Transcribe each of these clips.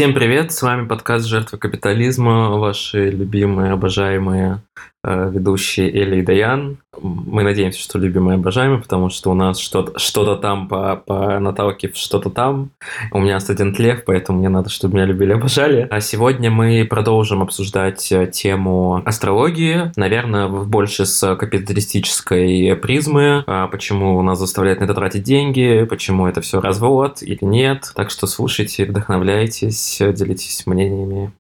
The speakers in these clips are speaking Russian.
Всем привет, с вами подкаст «Жертвы капитализма», ваши любимые, обожаемые ведущие Эли и Даян. Мы надеемся, что любимые и обожаемые, потому что у нас что-то что там по, по Наталке что-то там. У меня студент Лев, поэтому мне надо, чтобы меня любили и обожали. А сегодня мы продолжим обсуждать э, тему астрологии, наверное, больше с капиталистической призмы, а почему нас заставляют на это тратить деньги, почему это все развод или нет. Так что слушайте, вдохновляйтесь, делитесь мнениями.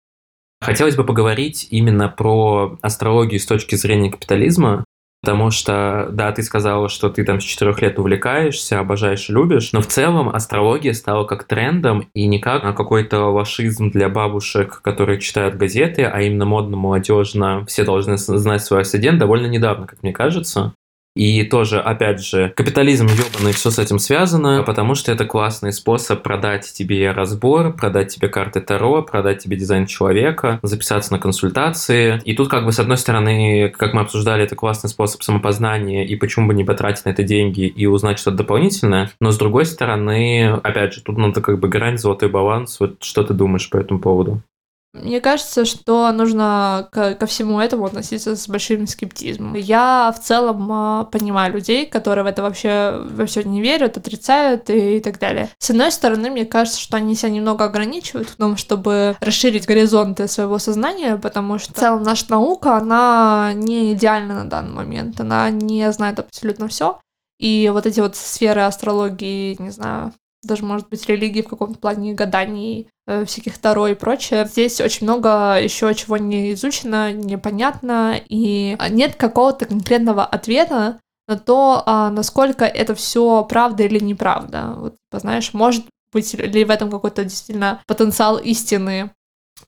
Хотелось бы поговорить именно про астрологию с точки зрения капитализма, Потому что, да, ты сказала, что ты там с четырех лет увлекаешься, обожаешь любишь, но в целом астрология стала как трендом и не как какой-то лошизм для бабушек, которые читают газеты, а именно модно-молодежно. Все должны знать свой асцендент довольно недавно, как мне кажется. И тоже, опять же, капитализм ебаный, все с этим связано, потому что это классный способ продать тебе разбор, продать тебе карты Таро, продать тебе дизайн человека, записаться на консультации. И тут как бы с одной стороны, как мы обсуждали, это классный способ самопознания, и почему бы не потратить на это деньги и узнать что-то дополнительное. Но с другой стороны, опять же, тут надо как бы грань, золотой баланс. Вот что ты думаешь по этому поводу? Мне кажется, что нужно ко, всему этому относиться с большим скептизмом. Я в целом а, понимаю людей, которые в это вообще во все не верят, отрицают и, и так далее. С одной стороны, мне кажется, что они себя немного ограничивают в том, чтобы расширить горизонты своего сознания, потому что в целом наша наука, она не идеальна на данный момент, она не знает абсолютно все. И вот эти вот сферы астрологии, не знаю, даже, может быть, религии в каком-то плане гаданий, э, всяких Таро и прочее. Здесь очень много еще чего не изучено, непонятно, и нет какого-то конкретного ответа на то, а, насколько это все правда или неправда. Вот, типа, знаешь, может быть ли в этом какой-то действительно потенциал истины.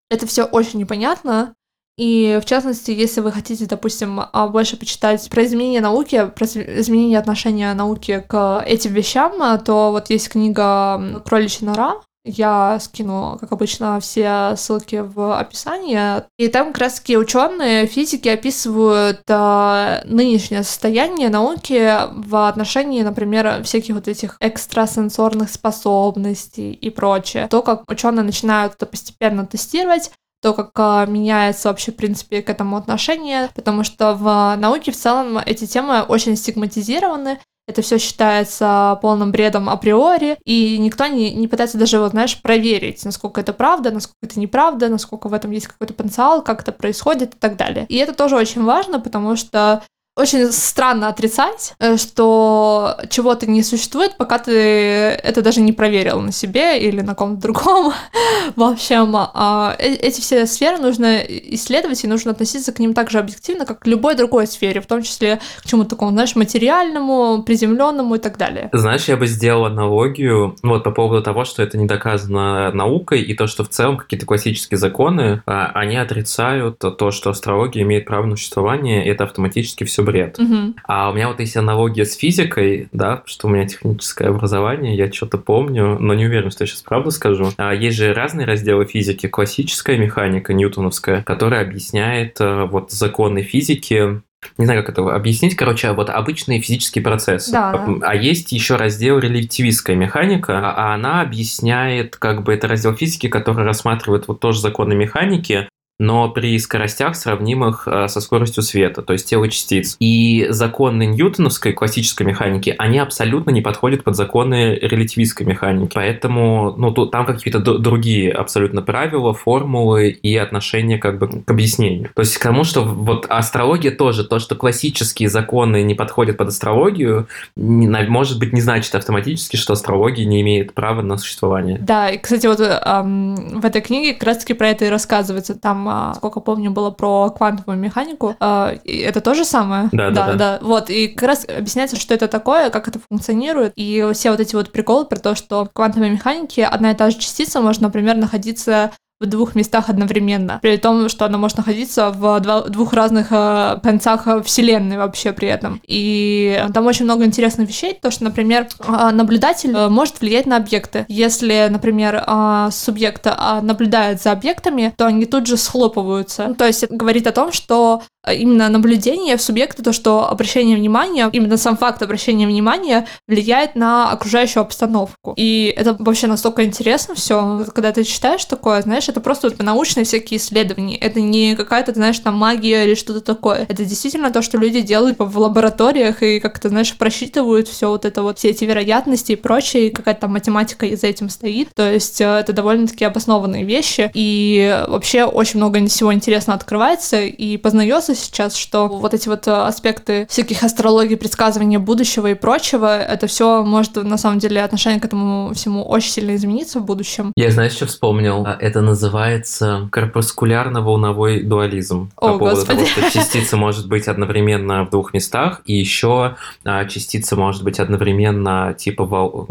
Это все очень непонятно, и в частности, если вы хотите, допустим, а, больше почитать про изменение науки, про изменение отношения науки к этим вещам, то вот есть книга «Кроличья нора», я скину, как обычно, все ссылки в описании. И там как раз таки ученые, физики описывают э, нынешнее состояние науки в отношении, например, всяких вот этих экстрасенсорных способностей и прочее. То, как ученые начинают это постепенно тестировать, то, как а, меняется вообще, в принципе, к этому отношение, потому что в науке в целом эти темы очень стигматизированы, это все считается полным бредом априори, и никто не, не пытается даже, вот, знаешь, проверить, насколько это правда, насколько это неправда, насколько в этом есть какой-то потенциал, как это происходит и так далее. И это тоже очень важно, потому что очень странно отрицать, э, что чего-то не существует, пока ты это даже не проверил на себе или на ком-то другом. В общем, а, э, эти все сферы нужно исследовать, и нужно относиться к ним так же объективно, как к любой другой сфере, в том числе к чему-то такому, знаешь, материальному, приземленному и так далее. Знаешь, я бы сделал аналогию вот по поводу того, что это не доказано наукой, и то, что в целом какие-то классические законы, а, они отрицают то, что астрология имеет право на существование, и это автоматически все бред. Угу. А у меня вот есть аналогия с физикой, да, что у меня техническое образование, я что-то помню, но не уверен, что я сейчас правду скажу. А есть же разные разделы физики. Классическая механика, ньютоновская, которая объясняет э, вот законы физики, не знаю, как это объяснить, короче, вот обычные физические процессы. Да. А есть еще раздел релятивистская механика, а она объясняет, как бы это раздел физики, который рассматривает вот тоже законы механики, но при скоростях, сравнимых э, со скоростью света, то есть тела частиц. И законы ньютоновской классической механики, они абсолютно не подходят под законы релятивистской механики. Поэтому ну, тут, там какие-то другие абсолютно правила, формулы и отношения как бы к объяснению. То есть к тому, что вот астрология тоже, то, что классические законы не подходят под астрологию, не, может быть, не значит автоматически, что астрология не имеет права на существование. Да, и, кстати, вот эм, в этой книге как раз-таки про это и рассказывается. Там а, сколько помню, было про квантовую механику. А, это то же самое? Да, да, да, да. Вот, и как раз объясняется, что это такое, как это функционирует, и все вот эти вот приколы про то, что в квантовой механике одна и та же частица может, например, находиться в двух местах одновременно, при том, что она может находиться в двух разных э, концах Вселенной вообще при этом. И там очень много интересных вещей, то, что, например, э, наблюдатель э, может влиять на объекты. Если, например, э, субъект э, наблюдает за объектами, то они тут же схлопываются. То есть это говорит о том, что именно наблюдение в субъекта, то, что обращение внимания, именно сам факт обращения внимания влияет на окружающую обстановку. И это вообще настолько интересно все, когда ты читаешь такое, знаешь, это просто вот научные всякие исследования. Это не какая-то, знаешь, там магия или что-то такое. Это действительно то, что люди делают в лабораториях и как-то, знаешь, просчитывают все вот это вот, все эти вероятности и прочее, и какая-то там математика за этим стоит. То есть э, это довольно-таки обоснованные вещи, и вообще очень много всего интересного открывается и познается сейчас, что вот эти вот э, аспекты всяких астрологий, предсказывания будущего и прочего, это все может на самом деле отношение к этому всему очень сильно измениться в будущем. Я, знаешь, что вспомнил? А, это называется корпускулярно-волновой дуализм. О, по поводу Господи. того, что частица может быть одновременно в двух местах, и еще а, частица может быть одновременно типа вол...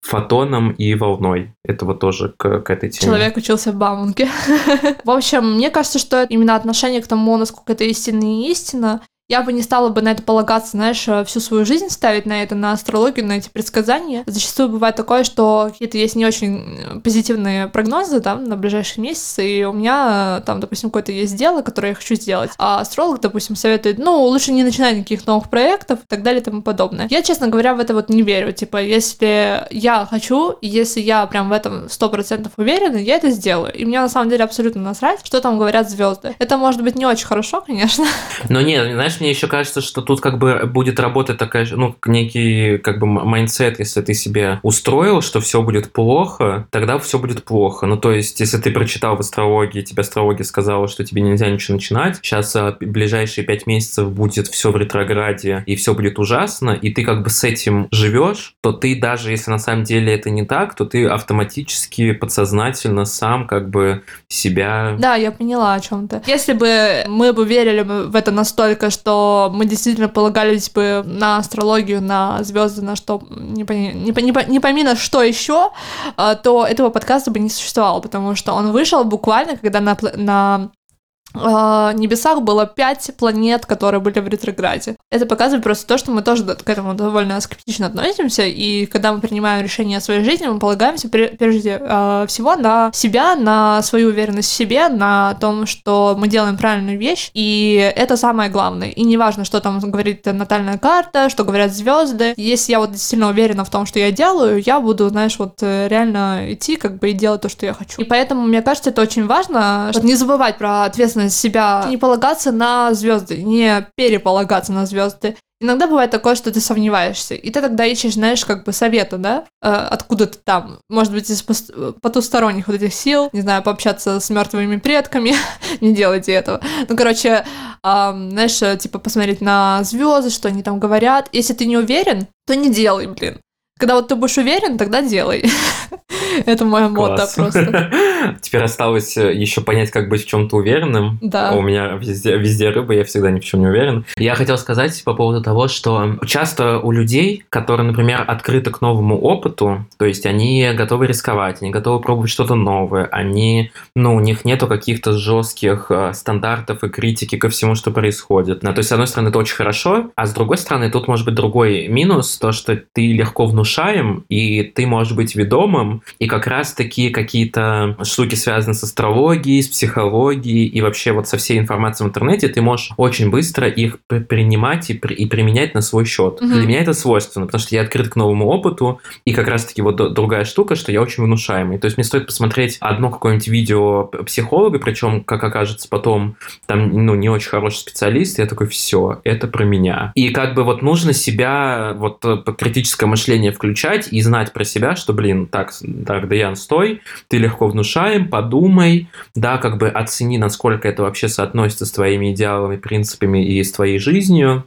фотоном и волной. Это вот тоже к, к этой теме. Человек учился в Бауманке. В общем, мне кажется, что именно отношение к тому, насколько это истина и истина, я бы не стала бы на это полагаться, знаешь, э, всю свою жизнь ставить на это, на астрологию, на эти предсказания. Зачастую бывает такое, что какие-то есть не очень э, позитивные прогнозы там на ближайшие месяцы, и у меня э, там, допустим, какое-то есть дело, которое я хочу сделать, а астролог, допустим, советует, ну, лучше не начинать никаких новых проектов и так далее и тому подобное. Я, честно говоря, в это вот не верю. Типа, если я хочу, если я прям в этом сто процентов уверена, я это сделаю. И мне на самом деле абсолютно насрать, что там говорят звезды. Это может быть не очень хорошо, конечно, Но нет, знаешь, мне еще кажется, что тут как бы будет работать такая, ну, некий как бы mindset, если ты себе устроил, что все будет плохо, тогда все будет плохо. Ну, то есть, если ты прочитал в астрологии, тебе астрология сказала, что тебе нельзя ничего начинать, сейчас а, ближайшие пять месяцев будет все в ретрограде, и все будет ужасно, и ты как бы с этим живешь, то ты даже если на самом деле это не так, то ты автоматически, подсознательно сам как бы себя Да, я поняла о чем то Если бы мы бы верили в это настолько, что мы действительно полагались бы на астрологию, на звезды, на что не, пони- не, не, не пойми что еще, а, то этого подкаста бы не существовало, потому что он вышел буквально, когда на, на а, небесах было пять планет, которые были в ретрограде. Это показывает просто то, что мы тоже к этому довольно скептично относимся, и когда мы принимаем решение о своей жизни, мы полагаемся пре- прежде а, всего на себя, на свою уверенность в себе, на том, что мы делаем правильную вещь, и это самое главное. И неважно, что там говорит натальная карта, что говорят звезды. Если я вот действительно уверена в том, что я делаю, я буду, знаешь, вот э, реально идти как бы и делать то, что я хочу. И поэтому, мне кажется, это очень важно, вот не забывать про ответственность себя, не полагаться на звезды, не переполагаться на звезды. Иногда бывает такое, что ты сомневаешься, и ты тогда ищешь, знаешь, как бы совета, да, э, откуда ты там, может быть, из потусторонних вот этих сил, не знаю, пообщаться с мертвыми предками, не делайте этого. Ну, короче, знаешь, э, типа посмотреть на звезды, что они там говорят. Если ты не уверен, то не делай, блин. Когда вот ты будешь уверен, тогда делай. Это моя Класс. просто. Теперь осталось э, еще понять, как быть в чем-то уверенным. Да. У меня везде, везде рыба, я всегда ни в чем не уверен. Я хотел сказать по поводу того, что часто у людей, которые, например, открыты к новому опыту, то есть они готовы рисковать, они готовы пробовать что-то новое, они, ну, у них нету каких-то жестких э, стандартов и критики ко всему, что происходит. То есть, с одной стороны, это очень хорошо, а с другой стороны, тут может быть другой минус, то, что ты легко внушаем, и ты можешь быть ведомым, и как раз-таки какие-то штуки связаны с астрологией, с психологией и вообще вот со всей информацией в интернете, ты можешь очень быстро их при- принимать и, при- и применять на свой счет. Мгм. Для меня это свойственно, потому что я открыт к новому опыту, и как раз-таки вот другая штука, что я очень внушаемый. То есть мне стоит посмотреть одно какое-нибудь видео психолога, причем, как окажется потом, там, ну, не очень хороший специалист, я такой, все, это про меня. И как бы вот нужно себя, вот э, критическое мышление включать и знать про себя, что, блин, так, так, Даян, стой, ты легко внушаем, подумай, да, как бы оцени, насколько это вообще соотносится с твоими идеалами, принципами и с твоей жизнью.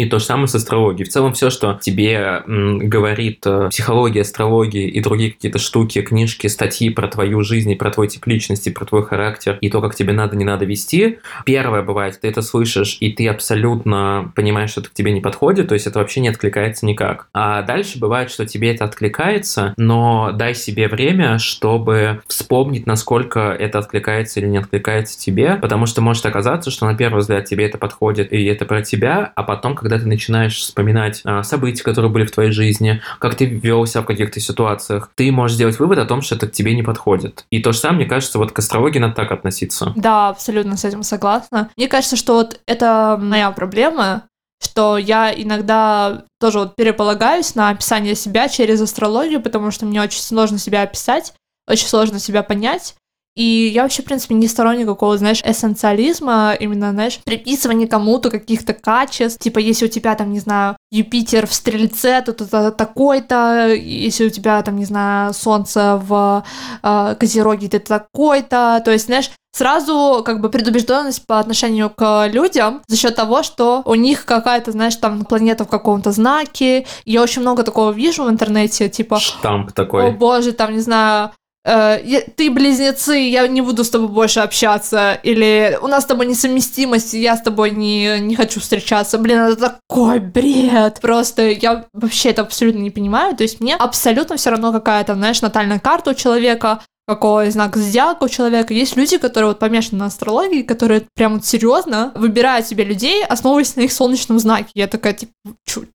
И то же самое с астрологией. В целом все, что тебе говорит э, психология, астрология и другие какие-то штуки, книжки, статьи про твою жизнь, и про твой тип личности, про твой характер и то, как тебе надо, не надо вести. Первое бывает, ты это слышишь, и ты абсолютно понимаешь, что это к тебе не подходит, то есть это вообще не откликается никак. А дальше бывает, что тебе это откликается, но дай себе время, чтобы вспомнить, насколько это откликается или не откликается тебе, потому что может оказаться, что на первый взгляд тебе это подходит и это про тебя, а потом, когда когда ты начинаешь вспоминать а, события, которые были в твоей жизни, как ты вел себя в каких-то ситуациях, ты можешь сделать вывод о том, что это к тебе не подходит. И то же самое, мне кажется, вот к астрологии надо так относиться. Да, абсолютно с этим согласна. Мне кажется, что вот это моя проблема, что я иногда тоже вот переполагаюсь на описание себя через астрологию, потому что мне очень сложно себя описать, очень сложно себя понять. И я вообще, в принципе, не сторонник какого, знаешь, эссенциализма, именно, знаешь, приписывания кому-то каких-то качеств. Типа, если у тебя, там, не знаю, Юпитер в Стрельце, то это такой-то, если у тебя, там, не знаю, Солнце в э, Козероге, это такой-то. То есть, знаешь, сразу как бы предубежденность по отношению к людям за счет того, что у них какая-то, знаешь, там планета в каком-то знаке. Я очень много такого вижу в интернете, типа... Штамп такой. О боже, там, не знаю, э, ты близнецы, я не буду с тобой больше общаться, или у нас с тобой несовместимость, я с тобой не, не хочу встречаться. Блин, это такой бред. Просто я вообще это абсолютно не понимаю. То есть мне абсолютно все равно какая-то, знаешь, натальная карта у человека, какой знак зодиака у человека. Есть люди, которые вот помешаны на астрологии, которые прям вот серьезно выбирают себе людей, основываясь на их солнечном знаке. Я такая, типа,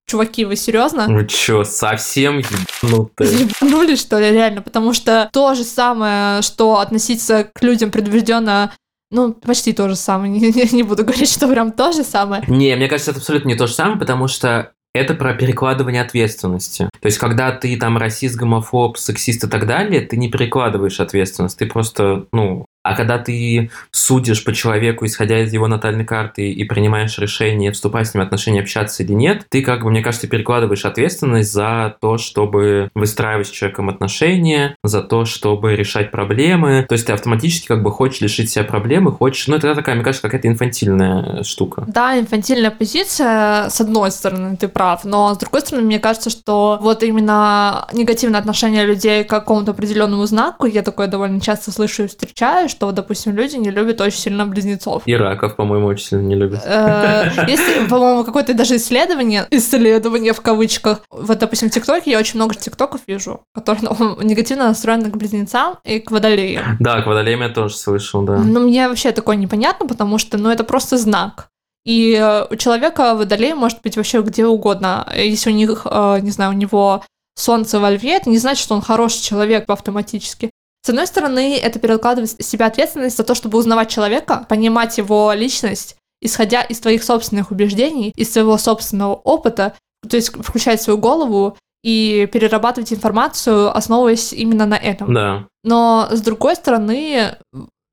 чуваки, вы серьезно? Вы чё, совсем ебанутые? Ебанули, что ли, реально? Потому что то же самое, что относиться к людям предубежденно ну, почти то же самое. Не, не, не буду говорить, что прям то же самое. Не, мне кажется, это абсолютно не то же самое, потому что это про перекладывание ответственности. То есть, когда ты там расист, гомофоб, сексист и так далее, ты не перекладываешь ответственность, ты просто, ну, а когда ты судишь по человеку, исходя из его натальной карты, и принимаешь решение, вступать с ним в отношения, общаться или нет, ты, как бы, мне кажется, перекладываешь ответственность за то, чтобы выстраивать с человеком отношения, за то, чтобы решать проблемы. То есть ты автоматически как бы хочешь лишить себя проблемы, хочешь... Ну, это такая, мне кажется, какая-то инфантильная штука. Да, инфантильная позиция, с одной стороны, ты прав, но с другой стороны, мне кажется, что вот именно негативное отношение людей к какому-то определенному знаку, я такое довольно часто слышу и встречаю, что, допустим, люди не любят очень сильно близнецов. И раков, по-моему, очень сильно не любят. Э, есть, по-моему, какое-то даже исследование, исследование в кавычках. Вот, допустим, в ТикТоке я очень много ТикТоков вижу, которые ну, негативно настроены к близнецам и к водолеям. Да, к водолеям я тоже слышал, да. Ну, мне вообще такое непонятно, потому что, ну, это просто знак. И э, у человека водолей может быть вообще где угодно. Если у них, э, не знаю, у него солнце во льве, это не значит, что он хороший человек автоматически. С одной стороны, это перекладывает с себя ответственность за то, чтобы узнавать человека, понимать его личность, исходя из твоих собственных убеждений, из своего собственного опыта, то есть включать свою голову и перерабатывать информацию, основываясь именно на этом. Да. Но с другой стороны,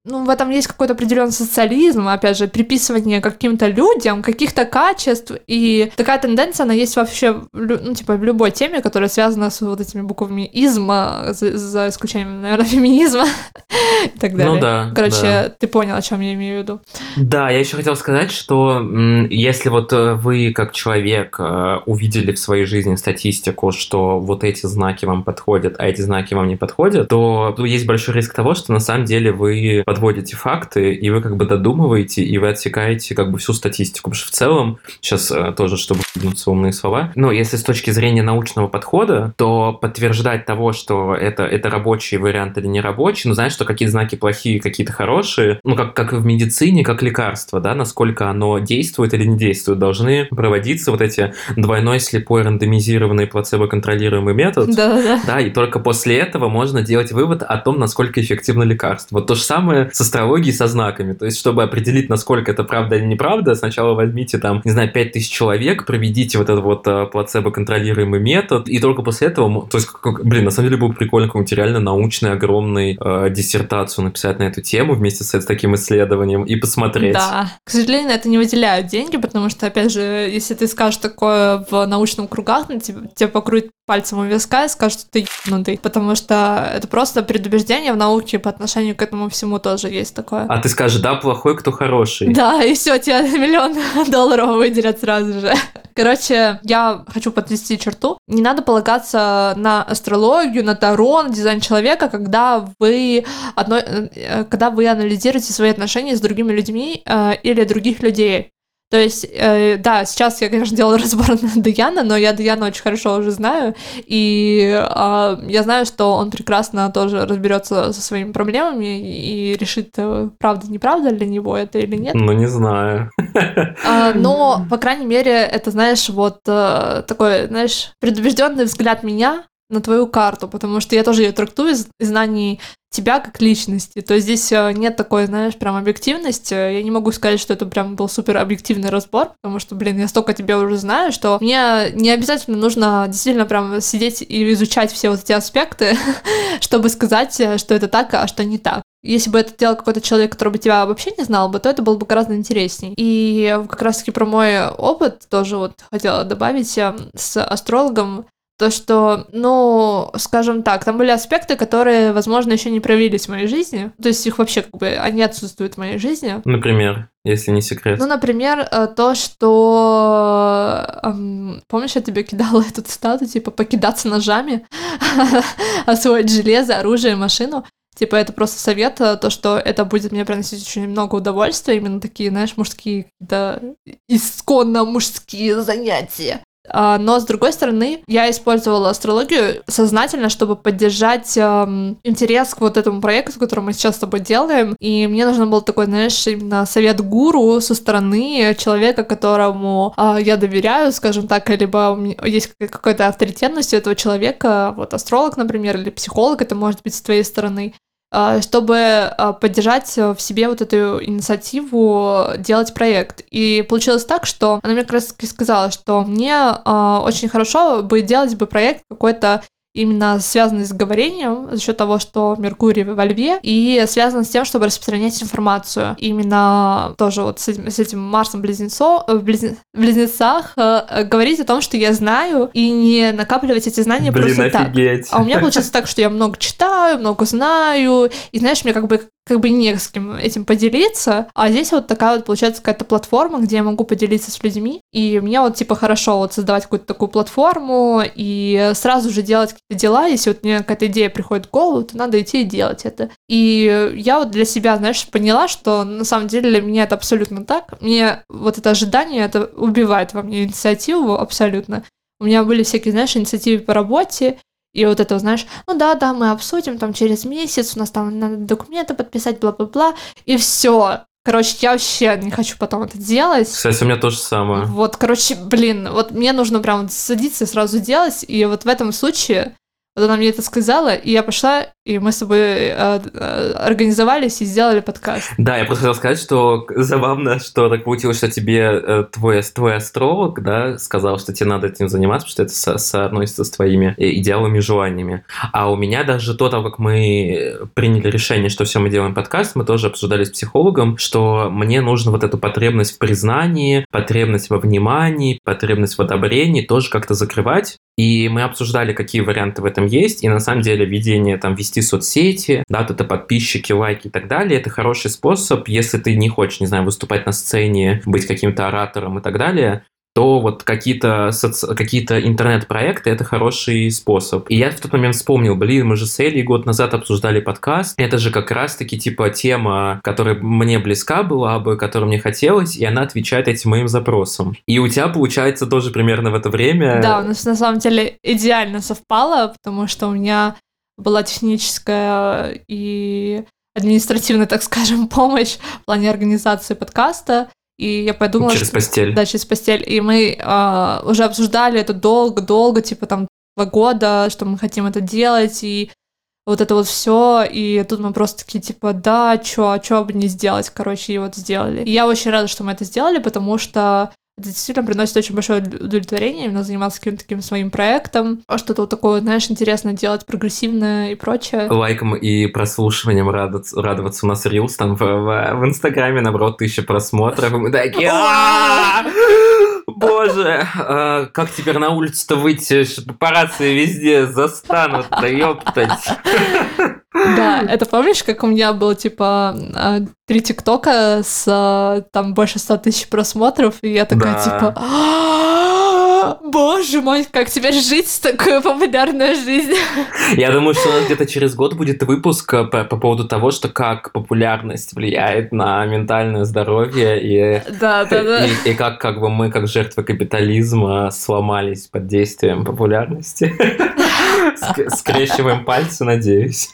ну, в этом есть какой-то определенный социализм, опять же, приписывание каким-то людям, каких-то качеств, и такая тенденция, она есть вообще, ну, типа, в любой теме, которая связана с вот этими буквами изма, за, за исключением, наверное, феминизма и так далее. Ну да. Короче, да. ты понял, о чем я имею в виду. Да, я еще хотел сказать, что если вот э, вы, как человек, э, увидели в своей жизни статистику, что вот эти знаки вам подходят, а эти знаки вам не подходят, то есть большой риск того, что на самом деле вы подводите факты, и вы как бы додумываете, и вы отсекаете как бы всю статистику. Потому что в целом, сейчас э, тоже, чтобы выдвинуться умные слова, но если с точки зрения научного подхода, то подтверждать того, что это, это рабочий вариант или не рабочий, ну, знаешь, что какие знаки плохие, какие-то хорошие, ну, как, как и в медицине, как лекарство, да, насколько оно действует или не действует, должны проводиться вот эти двойной слепой рандомизированный плацебо-контролируемый метод. Да-да-да. Да, и только после этого можно делать вывод о том, насколько эффективно лекарство. Вот то же самое с астрологией, со знаками. То есть, чтобы определить, насколько это правда или неправда, сначала возьмите там, не знаю, 5000 человек, проведите вот этот вот э, плацебо-контролируемый метод, и только после этого, то есть, как, блин, на самом деле было бы прикольно какую-нибудь реально научный огромный э, диссертацию написать на эту тему вместе с, с таким исследованием и посмотреть. Да. К сожалению, это не выделяют деньги, потому что, опять же, если ты скажешь такое в научном кругах, ну, тебе, тебе покрутят пальцем у виска и скажут, что ты ебнутый, потому что это просто предубеждение в науке по отношению к этому всему тоже есть такое. А ты скажешь, да, плохой, кто хороший. Да, и все, тебе миллион долларов выделят сразу же. Короче, я хочу подвести черту. Не надо полагаться на астрологию, на таро, на дизайн человека, когда вы, одно, э, когда вы анализируете свои отношения с другими людьми э, или других людей. То есть, э, да, сейчас я, конечно, делаю разбор на Даяна, но я Даяна очень хорошо уже знаю, и э, я знаю, что он прекрасно тоже разберется со своими проблемами и решит, э, правда, неправда для него это или нет. Ну, не знаю. А, но, по крайней мере, это, знаешь, вот э, такой, знаешь, предубежденный взгляд меня на твою карту, потому что я тоже ее трактую из знаний тебя как личности. То есть здесь э, нет такой, знаешь, прям объективности. Я не могу сказать, что это прям был супер объективный разбор, потому что, блин, я столько тебя уже знаю, что мне не обязательно нужно действительно прям сидеть и изучать все вот эти аспекты, чтобы сказать, э, что это так, а что не так. Если бы это делал какой-то человек, который бы тебя вообще не знал бы, то это было бы гораздо интереснее. И как раз-таки про мой опыт тоже вот хотела добавить э, с астрологом то, что, ну, скажем так, там были аспекты, которые, возможно, еще не проявились в моей жизни. То есть их вообще как бы, они отсутствуют в моей жизни. Например, если не секрет. Ну, например, э, то, что... Помнишь, я тебе кидала эту цитату, типа, покидаться ножами, освоить железо, оружие, машину. Типа, это просто совет, э, то, что это будет мне приносить очень много удовольствия, именно такие, знаешь, мужские, да, исконно мужские занятия. А, но, с другой стороны, я использовала астрологию сознательно, чтобы поддержать эм, интерес к вот этому проекту, который мы сейчас с тобой делаем. И мне нужно был такой, знаешь, именно совет гуру со стороны человека, которому э, я доверяю, скажем так, либо есть какая-то авторитетность у этого человека, вот астролог, например, или психолог, это может быть с твоей стороны. А, чтобы а, поддержать в себе вот эту инициативу делать проект. И получилось так, что она мне как раз сказала, что мне а, очень хорошо бы делать бы проект какой-то именно связанный с говорением за счет того, что Меркурий во Льве, и связано с тем, чтобы распространять информацию. Именно тоже вот с этим, с этим Марсом близнецо, в, близ, в близнецах э, говорить о том, что я знаю, и не накапливать эти знания Блин, просто офигеть. так. А у меня получается так, что я много читаю, много знаю, и знаешь, мне как бы как бы не с кем этим поделиться, а здесь вот такая вот получается какая-то платформа, где я могу поделиться с людьми, и мне вот типа хорошо вот создавать какую-то такую платформу и сразу же делать какие-то дела, если вот мне какая-то идея приходит в голову, то надо идти и делать это. И я вот для себя, знаешь, поняла, что на самом деле для меня это абсолютно так, мне вот это ожидание, это убивает во мне инициативу абсолютно. У меня были всякие, знаешь, инициативы по работе, и вот это, знаешь, ну да, да, мы обсудим там через месяц, у нас там надо документы подписать, бла-бла-бла, и все. Короче, я вообще не хочу потом это делать. Кстати, у меня тоже самое. Вот, короче, блин, вот мне нужно прям садиться и сразу делать, и вот в этом случае вот она мне это сказала, и я пошла, и мы с тобой э, э, организовались и сделали подкаст. Да, я просто хотел сказать, что забавно, что так получилось, что тебе э, твой, твой астролог, да, сказал, что тебе надо этим заниматься, потому что это со соотносится с твоими идеалами и желаниями. А у меня даже до того, как мы приняли решение, что все, мы делаем подкаст, мы тоже обсуждали с психологом, что мне нужно вот эту потребность в признании, потребность во внимании, потребность в одобрении тоже как-то закрывать, и мы обсуждали, какие варианты в этом есть, и на самом деле ведение, там, вести соцсети, да, это подписчики, лайки и так далее, это хороший способ, если ты не хочешь, не знаю, выступать на сцене, быть каким-то оратором и так далее, то вот какие-то соци... какие интернет-проекты — это хороший способ. И я в тот момент вспомнил, блин, мы же с Элей год назад обсуждали подкаст. Это же как раз-таки типа тема, которая мне близка была бы, которую мне хотелось, и она отвечает этим моим запросам. И у тебя получается тоже примерно в это время... Да, у нас на самом деле идеально совпало, потому что у меня была техническая и административная, так скажем, помощь в плане организации подкаста. И я подумала... Через что... постель. Да, через постель. И мы э, уже обсуждали это долго-долго, типа там два года, что мы хотим это делать, и вот это вот все, и тут мы просто такие, типа, да, чё, а чё бы не сделать, короче, и вот сделали. И я очень рада, что мы это сделали, потому что действительно приносит очень большое удовлетворение, именно заниматься каким-то таким своим проектом, а что-то вот такое, знаешь, интересно делать, прогрессивное и прочее. Лайком и прослушиванием радоваться, радоваться. У нас рилс там в, в, в Инстаграме, наоборот, тысяча просмотров, и мы такие... Боже, а, как теперь на улицу-то выйти? Папарацци везде застанут, да ёптать. Да, это помнишь, как у меня было, типа, а, три тиктока с а, там больше ста тысяч просмотров, и я такая, типа... Боже мой, как теперь жить с такой популярной жизнью? Я думаю, что у нас где-то через год будет выпуск э, по, по поводу того, что как популярность влияет на ментальное здоровье и, Да, да, да. и, и как как бы мы, как жертвы капитализма, сломались под действием популярности. Ск- Скрещиваем пальцы, надеюсь.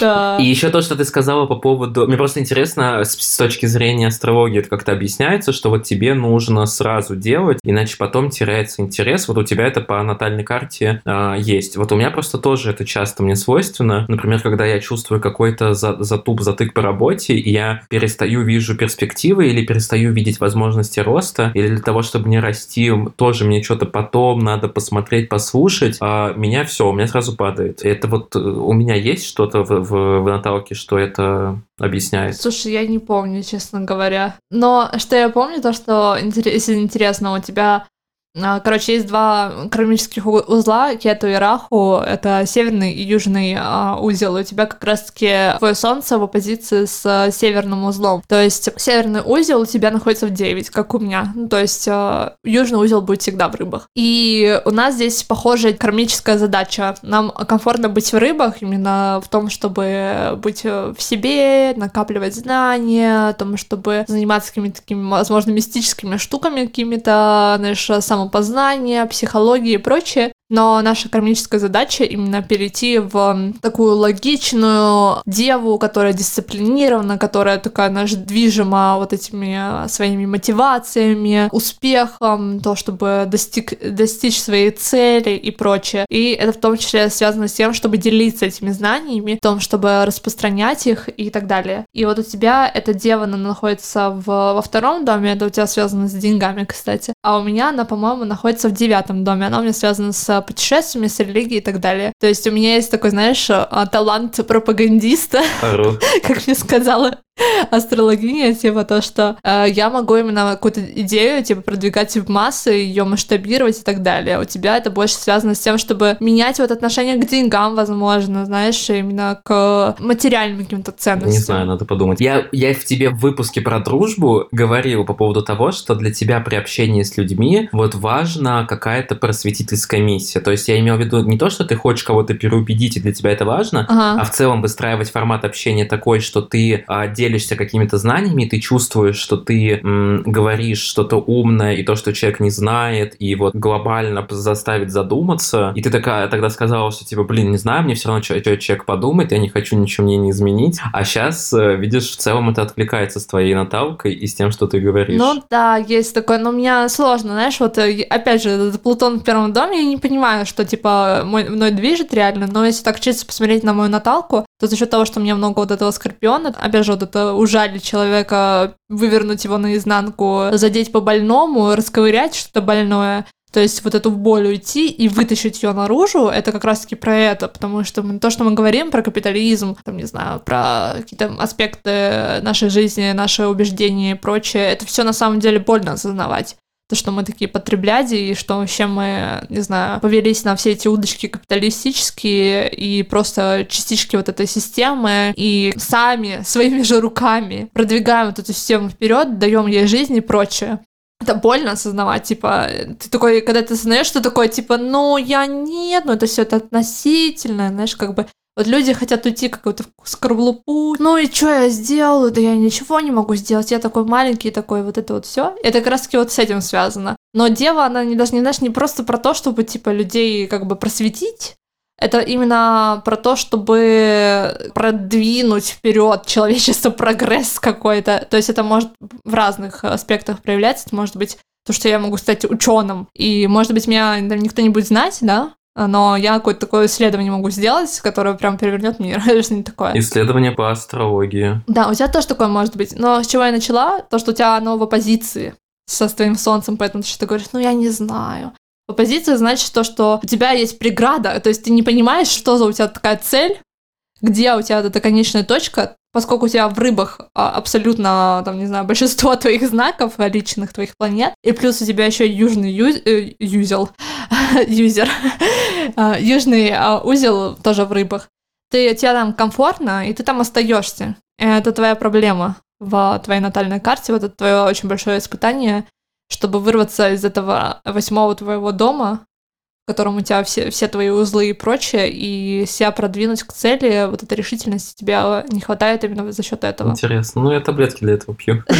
Да. И еще то, что ты сказала по поводу... Мне просто интересно, с, с точки зрения астрологии, это как-то объясняется, что вот тебе нужно сразу делать, иначе потом теряется интерес. Вот у тебя это по натальной карте а, есть. Вот у меня просто тоже это часто мне свойственно. Например, когда я чувствую какой-то за, затуп, затык по работе, и я перестаю вижу перспективы или перестаю видеть возможности роста, или для того, чтобы не расти, тоже мне что-то потом надо посмотреть, послушать, а меня все, у меня сразу падает. Это вот э, у меня есть что-то в, в, в наталке, что это объясняет? Слушай, я не помню, честно говоря. Но что я помню, то, что если интересно, у тебя Короче, есть два кармических узла, кету и раху. Это северный и южный а, узел. У тебя как раз-таки твое солнце в оппозиции с а, северным узлом. То есть северный узел у тебя находится в 9, как у меня. Ну, то есть а, южный узел будет всегда в рыбах. И у нас здесь похожая кармическая задача. Нам комфортно быть в рыбах именно в том, чтобы быть э, в себе, накапливать знания, о том, чтобы заниматься какими-то такими, возможно, мистическими штуками какими-то, знаешь, самопознание, психология и прочее. Но наша кармическая задача именно перейти в такую логичную деву, которая дисциплинирована, которая такая, знаешь, движима вот этими своими мотивациями, успехом, то, чтобы достиг, достичь своей цели и прочее. И это в том числе связано с тем, чтобы делиться этими знаниями, в том, чтобы распространять их и так далее. И вот у тебя эта дева, она находится в, во втором доме, это у тебя связано с деньгами, кстати. А у меня она, по-моему, находится в девятом доме. Она у меня связана с путешествиями, с религией и так далее. То есть у меня есть такой, знаешь, а, талант пропагандиста, как мне сказала астрологиня, типа то, что э, я могу именно какую-то идею, типа, продвигать в массы, ее масштабировать и так далее. У тебя это больше связано с тем, чтобы менять вот отношение к деньгам, возможно, знаешь, именно к материальным каким-то ценностям. Не знаю, надо подумать. Я, я в тебе в выпуске про дружбу говорил по поводу того, что для тебя при общении с людьми вот важна какая-то просветительская миссия. То есть я имел в виду не то, что ты хочешь кого-то переубедить, и для тебя это важно, Ага. а в целом выстраивать формат общения такой, что ты а, делишься какими-то знаниями, ты чувствуешь, что ты м, говоришь что-то умное, и то, что человек не знает, и вот глобально заставит задуматься. И ты такая тогда сказала, что типа, блин, не знаю, мне все равно, что человек подумает, я не хочу ничего мне не изменить. А сейчас, видишь, в целом это откликается с твоей наталкой и с тем, что ты говоришь. Ну да, есть такое, но мне сложно, знаешь, вот э, опять же, Плутон в первом доме, я не понимаю, что типа мой, мной движет реально, но если так чисто посмотреть на мою наталку, то за счет того, что у меня много вот этого скорпиона, опять же, вот это ужалить человека, вывернуть его наизнанку, задеть по больному, расковырять что-то больное, то есть вот эту боль уйти и вытащить ее наружу, это как раз-таки про это, потому что мы, то, что мы говорим про капитализм, там, не знаю, про какие-то аспекты нашей жизни, наши убеждения и прочее, это все на самом деле больно осознавать. То, что мы такие потребляди, и что вообще мы, не знаю, повелись на все эти удочки капиталистические и просто частички вот этой системы, и сами, своими же руками продвигаем вот эту систему вперед, даем ей жизнь и прочее. Это больно осознавать, типа, ты такой, когда ты осознаешь, что такое, типа, ну, я нет, ну, это все это относительно, знаешь, как бы, вот люди хотят уйти какую-то скорлупу, ну и что я сделаю, да я ничего не могу сделать, я такой маленький, такой, вот это вот все. Это как раз таки вот с этим связано. Но дева, она не даже, не, знаешь, не просто про то, чтобы, типа, людей как бы просветить, это именно про то, чтобы продвинуть вперед человечество, прогресс какой-то. То есть это может в разных аспектах проявляться. Это может быть то, что я могу стать ученым. И, может быть, меня никто не будет знать, да, но я какое-то такое исследование могу сделать, которое прям перевернет мир, или что-нибудь такое. Исследование по астрологии. Да, у тебя тоже такое может быть. Но с чего я начала? То, что у тебя оно в оппозиции со твоим солнцем, поэтому ты что-то говоришь, ну я не знаю. Оппозиция значит то, что у тебя есть преграда, то есть ты не понимаешь, что за у тебя такая цель, где у тебя эта конечная точка, поскольку у тебя в рыбах а, абсолютно, там, не знаю, большинство твоих знаков а, личных твоих планет, и плюс у тебя еще южный ю- э, юзел, юзер, А, южный узел тоже в рыбах, ты, тебе там комфортно, и ты там остаешься. Это твоя проблема в твоей натальной карте, вот это твое очень большое испытание, чтобы вырваться из этого восьмого твоего дома, в котором у тебя все, все твои узлы и прочее, и себя продвинуть к цели, вот этой решительности тебе не хватает именно за счет этого. Интересно. Ну, я таблетки для этого пью.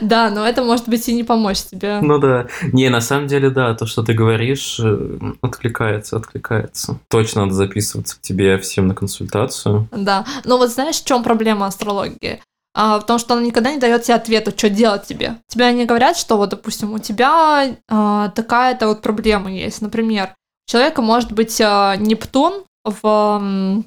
Да, но это может быть и не помочь тебе. Ну да. Не, на самом деле, да, то, что ты говоришь, э, откликается, откликается. Точно надо записываться к тебе всем на консультацию. Да. Но вот знаешь, в чем проблема астрологии? А, в том, что она никогда не дает тебе ответа, что делать тебе. Тебе они говорят, что вот, допустим, у тебя а, такая-то вот проблема есть. Например, у человека может быть а, Нептун в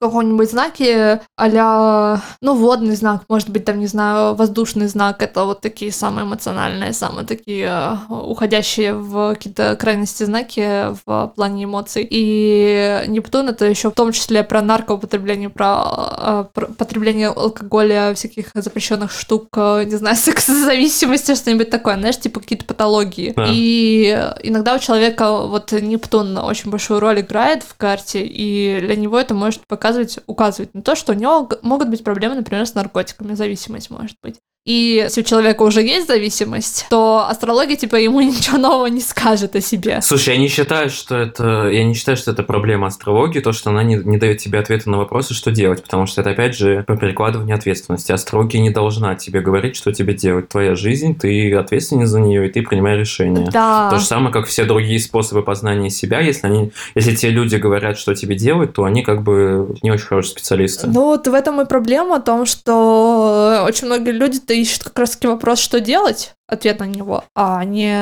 каком-нибудь знаке а ну, водный знак, может быть, там, не знаю, воздушный знак, это вот такие самые эмоциональные, самые такие э, уходящие в какие-то крайности знаки в плане эмоций. И Нептун это еще в том числе про наркоупотребление, про, э, про потребление алкоголя, всяких запрещенных штук, э, не знаю, сексозависимости, что-нибудь такое, знаешь, типа какие-то патологии. Да. И иногда у человека вот Нептун очень большую роль играет в карте, и для него это может показать показывать, указывать на то, что у него могут быть проблемы, например, с наркотиками, зависимость может быть. И если у человека уже есть зависимость, то астрология, типа, ему ничего нового не скажет о себе. Слушай, я не считаю, что это... Я не считаю, что это проблема астрологии, то, что она не, не дает тебе ответа на вопросы, что делать, потому что это, опять же, по перекладыванию ответственности. Астрология не должна тебе говорить, что тебе делать. Твоя жизнь, ты ответственен за нее, и ты принимаешь решения. Да. То же самое, как все другие способы познания себя. Если, они, если те люди говорят, что тебе делать, то они как бы не очень хорошие специалисты. Ну, вот в этом и проблема, о том, что очень многие люди это ищут как раз-таки вопрос, что делать, ответ на него, а не,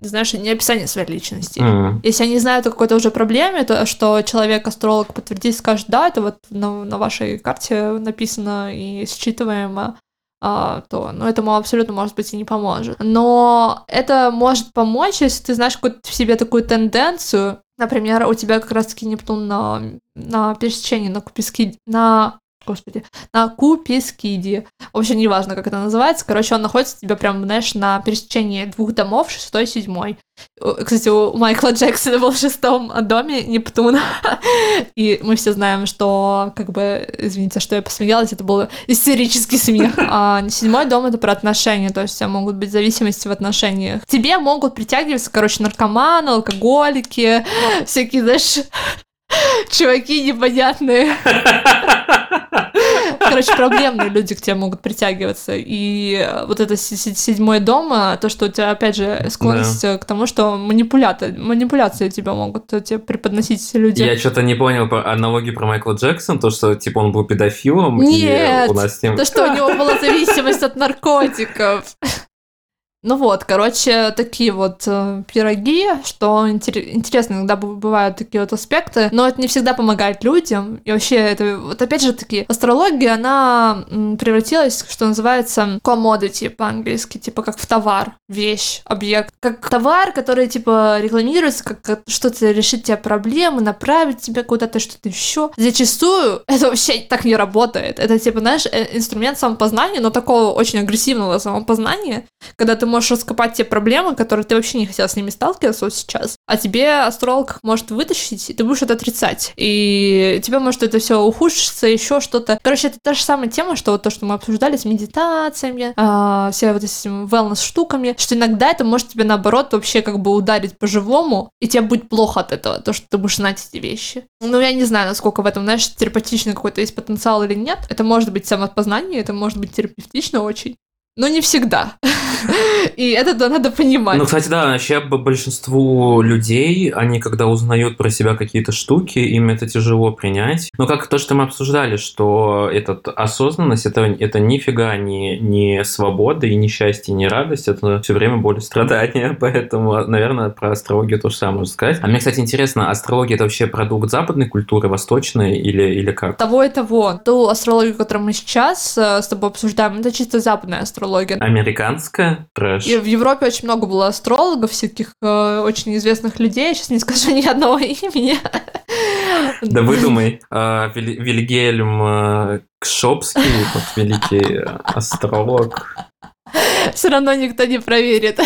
знаешь, не описание своей личности. Mm. Если они знают о какой-то уже проблеме, то что человек-астролог подтвердит, скажет, да, это вот на, на вашей карте написано и считываемо, а, то, ну, этому абсолютно, может быть, и не поможет. Но это может помочь, если ты знаешь какую-то в себе такую тенденцию, Например, у тебя как раз-таки Нептун на, на пересечении, на куписки, на господи, на Купискиде. В общем, неважно, как это называется. Короче, он находится у тебя прям, знаешь, на пересечении двух домов, шестой и седьмой. Кстати, у Майкла Джексона был в шестом доме Нептун. И мы все знаем, что, как бы, извините, что я посмеялась, это был истерический смех. А седьмой дом — это про отношения, то есть у тебя могут быть зависимости в отношениях. Тебе могут притягиваться, короче, наркоманы, алкоголики, всякие, знаешь, чуваки непонятные. Короче, проблемные люди к тебе могут притягиваться. И вот это седьмой дом, а то, что у тебя, опять же, склонность да. к тому, что манипуляты, манипуляции тебя могут тебе преподносить люди. Я что-то не понял по аналогии про Майкла Джексона, то, что, типа, он был педофилом, Нет, и у нас с ним... то, что у него была зависимость от наркотиков. Ну вот, короче, такие вот э, пироги, что интересно, иногда бывают такие вот аспекты, но это не всегда помогает людям. И вообще, это вот опять же таки, астрология, она превратилась, что называется, commodity по-английски, типа как в товар, вещь, объект. Как товар, который, типа, рекламируется, как, как что-то решить тебе проблемы, направить тебя куда-то, что-то еще. Зачастую это вообще так не работает. Это, типа, знаешь, э, инструмент самопознания, но такого очень агрессивного самопознания, когда ты можешь раскопать те проблемы, которые ты вообще не хотел с ними сталкиваться вот сейчас, а тебе астролог может вытащить, и ты будешь это отрицать. И тебе может это все ухудшиться, еще что-то. Короче, это та же самая тема, что вот то, что мы обсуждали с медитациями, э, все вот этими wellness штуками, что иногда это может тебе наоборот вообще как бы ударить по-живому, и тебе будет плохо от этого, то, что ты будешь знать эти вещи. Ну, я не знаю, насколько в этом, знаешь, терапевтичный какой-то есть потенциал или нет. Это может быть самопознание, это может быть терапевтично очень. Но не всегда. И это надо понимать. Ну, кстати, да, вообще большинству людей, они когда узнают про себя какие-то штуки, им это тяжело принять. Но как то, что мы обсуждали, что этот осознанность, это, это нифига не, не свобода и не счастье, не радость, это все время боль и страдания. Поэтому, наверное, про астрологию то же самое можно сказать. А мне, кстати, интересно, астрология это вообще продукт западной культуры, восточной или, или как? Того и того. Ту астрологию, которую мы сейчас э, с тобой обсуждаем, это чисто западная астрология. Американская? Трэш. И в Европе очень много было астрологов, всяких э, очень известных людей. Сейчас не скажу ни одного имени. Да выдумай. А, Вильгельм э, Кшопский, вот великий астролог. Все равно никто не проверит.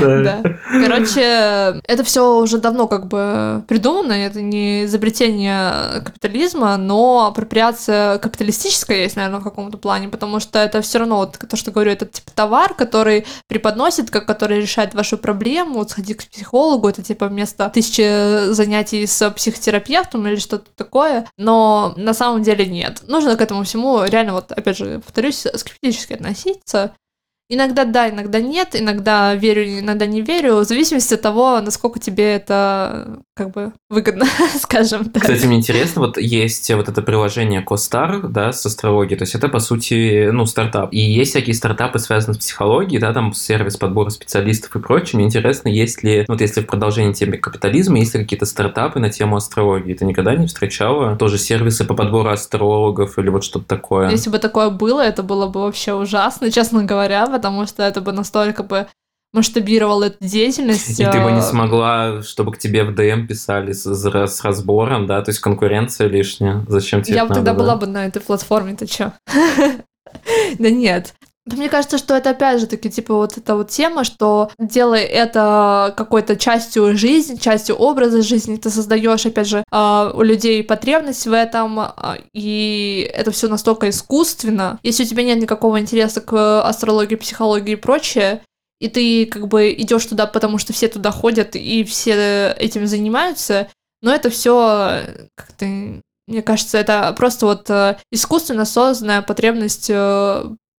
Да. Короче, это все уже давно как бы придумано, это не изобретение капитализма, но апроприация капиталистическая есть, наверное, в каком-то плане, потому что это все равно, вот то, что говорю, это типа товар, который преподносит, как который решает вашу проблему, вот сходи к психологу, это типа вместо тысячи занятий с психотерапевтом или что-то такое, но на самом деле нет. Нужно к этому всему реально, вот опять же, повторюсь, скептически относиться, Иногда да, иногда нет, иногда верю, иногда не верю, в зависимости от того, насколько тебе это как бы выгодно, скажем так. Кстати, мне интересно, вот есть вот это приложение Костар, да, с астрологией, то есть это, по сути, ну, стартап. И есть всякие стартапы, связанные с психологией, да, там сервис подбора специалистов и прочее. Мне интересно, есть ли, ну, вот если в продолжении темы капитализма, есть ли какие-то стартапы на тему астрологии? Ты никогда не встречала? Тоже сервисы по подбору астрологов или вот что-то такое? Если бы такое было, это было бы вообще ужасно, честно говоря, потому что это бы настолько бы масштабировал эту деятельность. И ты бы не э, смогла, чтобы к тебе в ДМ писали с, с разбором, да, то есть конкуренция лишняя. Зачем тебе Я бы тогда надо, была да? бы на этой платформе, ты чё? Да нет. Да Мне кажется, что это опять же таки, типа, вот эта вот тема, что делай это какой-то частью жизни, частью образа жизни, ты создаешь, опять же, а, у людей потребность в этом, а, и это все настолько искусственно. Если у тебя нет никакого интереса к астрологии, психологии и прочее, и ты как бы идешь туда, потому что все туда ходят и все этим занимаются, но это все как-то мне кажется, это просто вот э, искусственно созданная потребность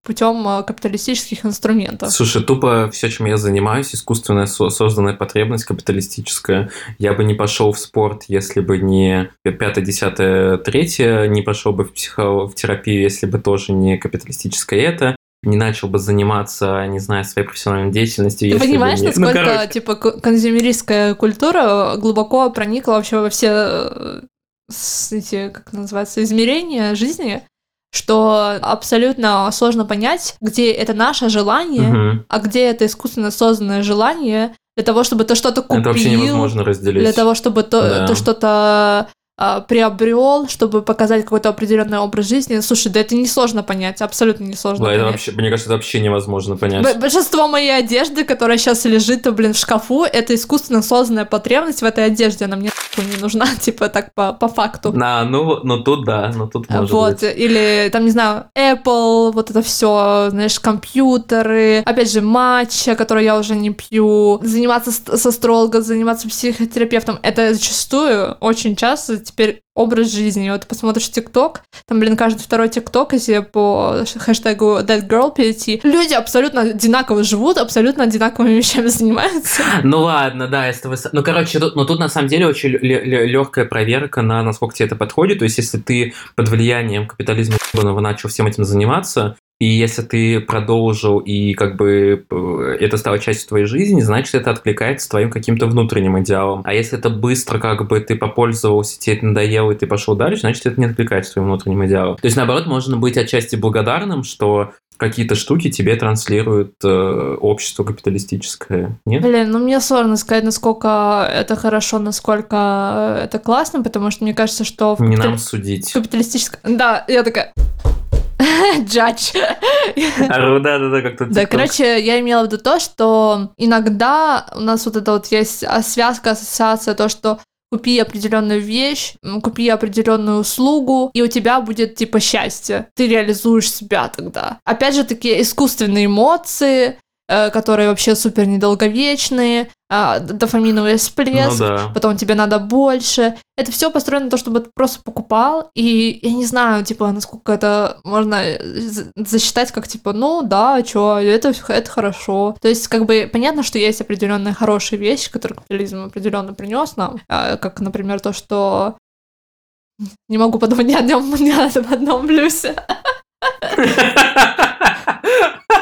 путем э, капиталистических инструментов. Слушай, тупо все, чем я занимаюсь, искусственная со- созданная потребность капиталистическая. Я бы не пошел в спорт, если бы не пятое, десятое, третье, не пошел бы в, психо- в терапию, если бы тоже не капиталистическое это. Не начал бы заниматься, не знаю, своей профессиональной деятельностью. Ты если бы понимаешь, не- Ну, насколько короче, типа консюмеристская культура глубоко проникла вообще во все э, эти, как называется, измерения жизни, что абсолютно сложно понять, где это наше желание, мгм. а где это искусственно созданное желание для того, чтобы ты что-то купил, Это вообще невозможно разделить. для того, чтобы то, Да. ты что-то а, приобрел, чтобы показать какой-то определенный образ жизни. Слушай, да это несложно понять, абсолютно несложно Да, это понять. вообще, мне кажется, это вообще невозможно понять. Б- Большинство моей одежды, которая сейчас лежит, блин, в шкафу, это искусственно созданная потребность в этой одежде. Она мне не нужна, типа так по, по факту. На, ну, ну тут да, ну тут может вот, быть. или там, не знаю, Apple, вот это все, знаешь, компьютеры, опять же, матча, который я уже не пью, заниматься с, с астрологом, заниматься психотерапевтом, это зачастую очень часто теперь образ жизни. Вот посмотришь ТикТок, там, блин, каждый второй ТикТок, если по хэштегу That Girl перейти, люди абсолютно одинаково живут, абсолютно одинаковыми вещами занимаются. Ну ладно, да, если вы... Ну, короче, тут, ну, тут на самом деле очень легкая проверка на насколько тебе это подходит. То есть, если ты под влиянием капитализма начал всем этим заниматься, и если ты продолжил и как бы э, это стало частью твоей жизни, значит, это откликается твоим каким-то внутренним идеалом. А если это быстро как бы ты попользовался, тебе это надоело, и ты пошел дальше, значит, это не откликается твоим внутренним идеалом. То есть, наоборот, можно быть отчасти благодарным, что какие-то штуки тебе транслирует э, общество капиталистическое. Нет? Блин, ну мне сложно сказать, насколько это хорошо, насколько это классно, потому что мне кажется, что в Не капитали- нам судить. капиталистическом... Да, я такая... Джадж. А, да, да, да, как то Да, короче, я имела в виду то, что иногда у нас вот это вот есть а, связка, ассоциация, то, что купи определенную вещь, купи определенную услугу, и у тебя будет типа счастье. Ты реализуешь себя тогда. Опять же, такие искусственные эмоции, которые вообще супер недолговечные, а, дофаминовый Ну всплеск, да. потом тебе надо больше. Это все построено на то, чтобы ты просто покупал, и я не знаю, типа, насколько это можно э, засчитать как, типа, ну да, чё, это, это хорошо. То есть, как бы, понятно, что есть определенные хорошие вещи, которые капитализм определенно принес нам, а, как, например, то, что не могу подумать ни о одном, ни об одном плюсе.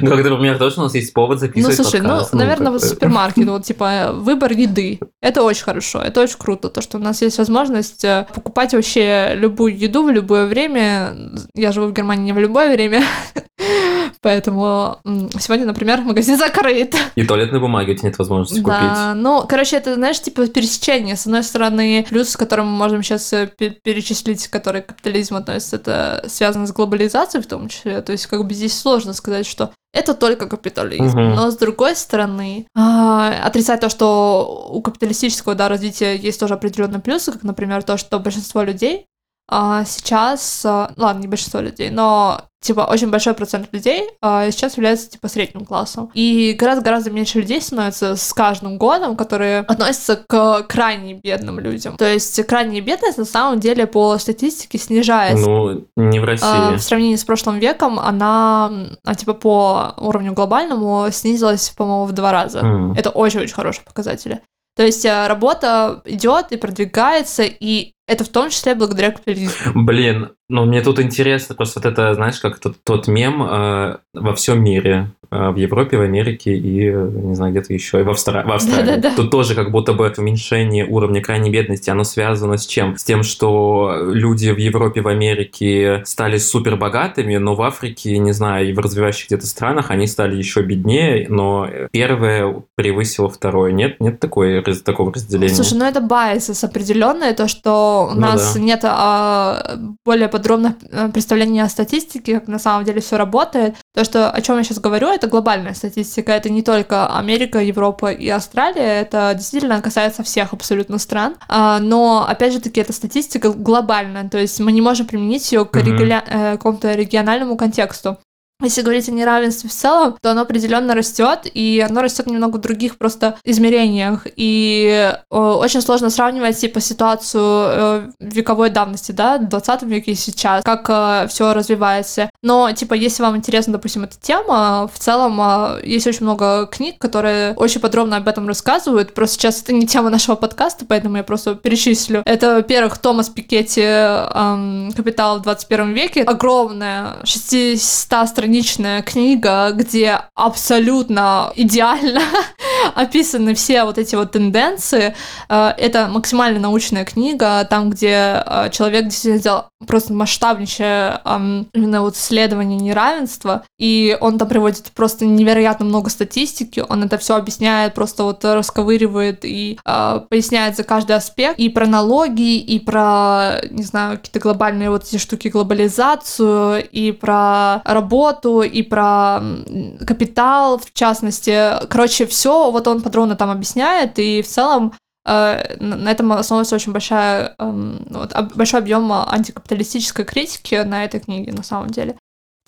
Ну, как, например, тоже у нас есть повод Ну, записывать слушай, подкаст, ну, наверное, вот супермаркет, вот, типа, выбор еды. Это очень хорошо, это очень круто, то, что у нас есть возможность э, покупать вообще любую еду в любое время. Я живу в Германии не в любое время, поэтому сегодня, например, магазин закрыт. И туалетной бумаги у тебя нет возможности купить. Да, ну, короче, это, знаешь, типа пересечение. С одной стороны, плюс, к которому мы можем сейчас перечислить, который к капитализму относится, это связано с глобализацией в том числе. То есть, как бы здесь сложно сказать, что это только капитализм. Мгм. Но с другой стороны, а, отрицать то, что у капиталистического да, развития есть тоже определенные плюсы, как, например, то, что большинство людей а, сейчас, а, ну ладно, не большинство людей, но типа очень большой процент людей а, сейчас является типа средним классом. И гораздо-гораздо меньше людей становится с каждым годом, которые относятся к крайне бедным людям. То есть крайняя бедность на самом деле по статистике снижается. Ну, не в А, России. в сравнении с прошлым веком она, а, типа, по уровню глобальному снизилась, по-моему, в два раза. М. Это очень-очень хорошие показатели. То есть а, работа идет и продвигается, и это в том числе благодаря капитализму. Блин, ну мне тут интересно, просто вот это, знаешь, как тот, тот мем э, во всем мире, э, в Европе, в Америке и, э, не знаю, где-то еще, и в, Австра- в Австралии. Да-да-да. Тут тоже как будто бы уменьшение уровня крайней бедности, оно связано с чем? С тем, что люди в Европе, в Америке стали супер богатыми, но в Африке, не знаю, и в развивающих где-то странах они стали еще беднее, но первое превысило второе. Нет, нет такой, такого разделения. Слушай, ну это байсис определенное, то, что у Ну нас да. нет а, более подробных э, представлений о статистике, как на самом деле все работает. То, что о чем я сейчас говорю, это глобальная статистика. Это не только Америка, Европа и Австралия, это действительно касается всех абсолютно стран. А, но, опять же таки, это статистика глобальная, то есть мы не можем применить ее к Мгм. регуля- э, какому-то региональному контексту. Если говорить о неравенстве в целом, то оно определенно растет, и оно растет немного в других просто измерениях. И э, очень сложно сравнивать типа ситуацию э, вековой давности, да, в 20 веке и сейчас, как все развивается. Но, типа, если вам интересна, допустим, эта тема, в целом э, есть очень много книг, которые очень подробно об этом рассказывают. Просто сейчас это не тема нашего подкаста, поэтому я просто перечислю. Это, во-первых, Томас Пикетти эм, «Капитал в 21 веке». Огромная 600-страничная книга, где абсолютно идеально описаны все вот эти вот тенденции. Э, Это максимально научная книга, там, где э, человек действительно сделал просто масштабнейшее именно вот исследование неравенства, и он там приводит просто невероятно много статистики, он это все объясняет, просто вот расковыривает и э, поясняет за каждый аспект, и про налоги, и про, не знаю, какие-то глобальные вот эти штуки, глобализацию, и про работу, и про капитал, в частности. Короче, все вот он подробно там объясняет, и в целом э, на этом основывается очень большая, эм, вот, большой объем антикапиталистической критики на этой книге, на самом деле.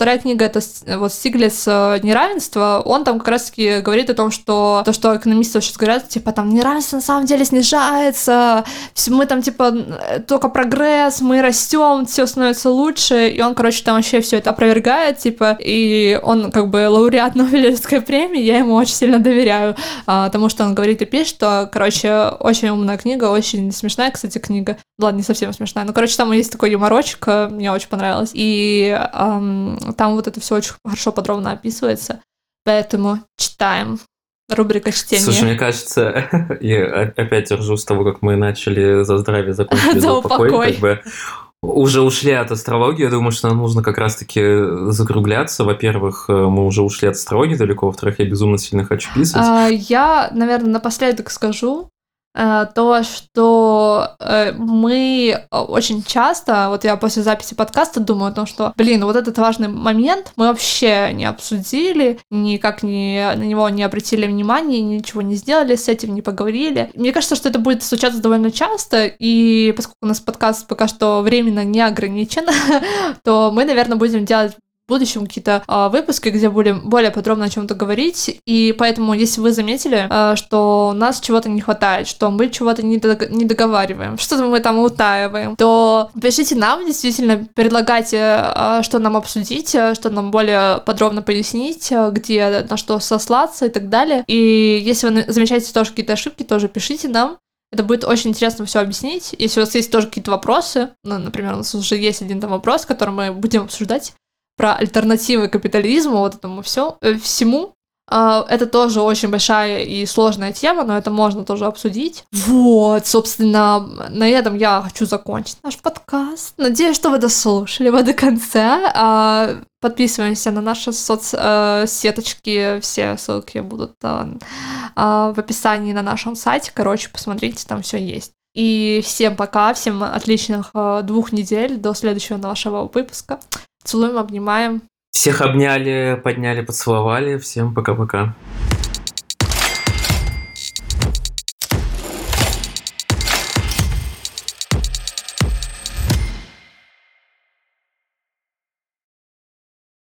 Вторая книга это с- вот Стиглиц э, «Неравенство». Он там как раз-таки говорит о том, что то, что экономисты сейчас говорят, типа там неравенство на самом деле снижается, мы там типа э, только прогресс, мы растем, все становится лучше, и он, короче, там вообще все это опровергает, типа, и он как бы лауреат Нобелевской премии, я ему очень сильно доверяю, а, тому, что он говорит и пишет, что, короче, очень умная книга, очень смешная, кстати, книга, ладно, не совсем смешная, но, короче, там есть такой юморочек, э, мне очень понравилось, и там вот это все очень хорошо подробно описывается, поэтому читаем. Рубрика чтения. Слушай, мне кажется, я о- опять ржу с того, как мы начали за здравие, закончили За упокой, как бы уже ушли от астрологии, я думаю, что нам нужно как раз-таки закругляться. Во-первых, э, мы уже ушли от астрологии далеко, во-вторых, я безумно сильно хочу писать. А, Я, наверное, напоследок скажу то, что э, мы э, очень часто, вот я после записи подкаста думаю о том, что, блин, вот этот важный момент мы вообще не обсудили, никак не, на него не обратили внимания, ничего не сделали с этим, не поговорили. Мне кажется, что это будет случаться довольно часто, и поскольку у нас подкаст пока что временно не ограничен, то мы, наверное, будем делать будущем какие-то а, выпуски, где будем более подробно о чем-то говорить. И поэтому, если вы заметили, а, что у нас чего-то не хватает, что мы чего-то не, дог- не договариваем, что-то мы там утаиваем, то пишите нам, действительно, предлагайте, а, что нам обсудить, что нам более подробно пояснить, где на что сослаться и так далее. И если вы замечаете тоже какие-то ошибки, тоже пишите нам. Это будет очень интересно все объяснить. Если у вас есть тоже какие-то вопросы, ну, например, у нас уже есть один там вопрос, который мы будем обсуждать про альтернативы капитализму, вот этому все, всему. А, Это тоже очень большая и сложная тема, но это можно тоже обсудить. Вот, собственно, на этом я хочу закончить наш подкаст. Надеюсь, что вы дослушали его до конца. А, Подписываемся на наши соцсеточки, все ссылки будут а, а, в описании на нашем сайте. Короче, посмотрите, там все есть. И всем пока, всем отличных двух недель до следующего нашего выпуска. Целуем, обнимаем. Всех обняли, подняли, поцеловали. Всем пока-пока.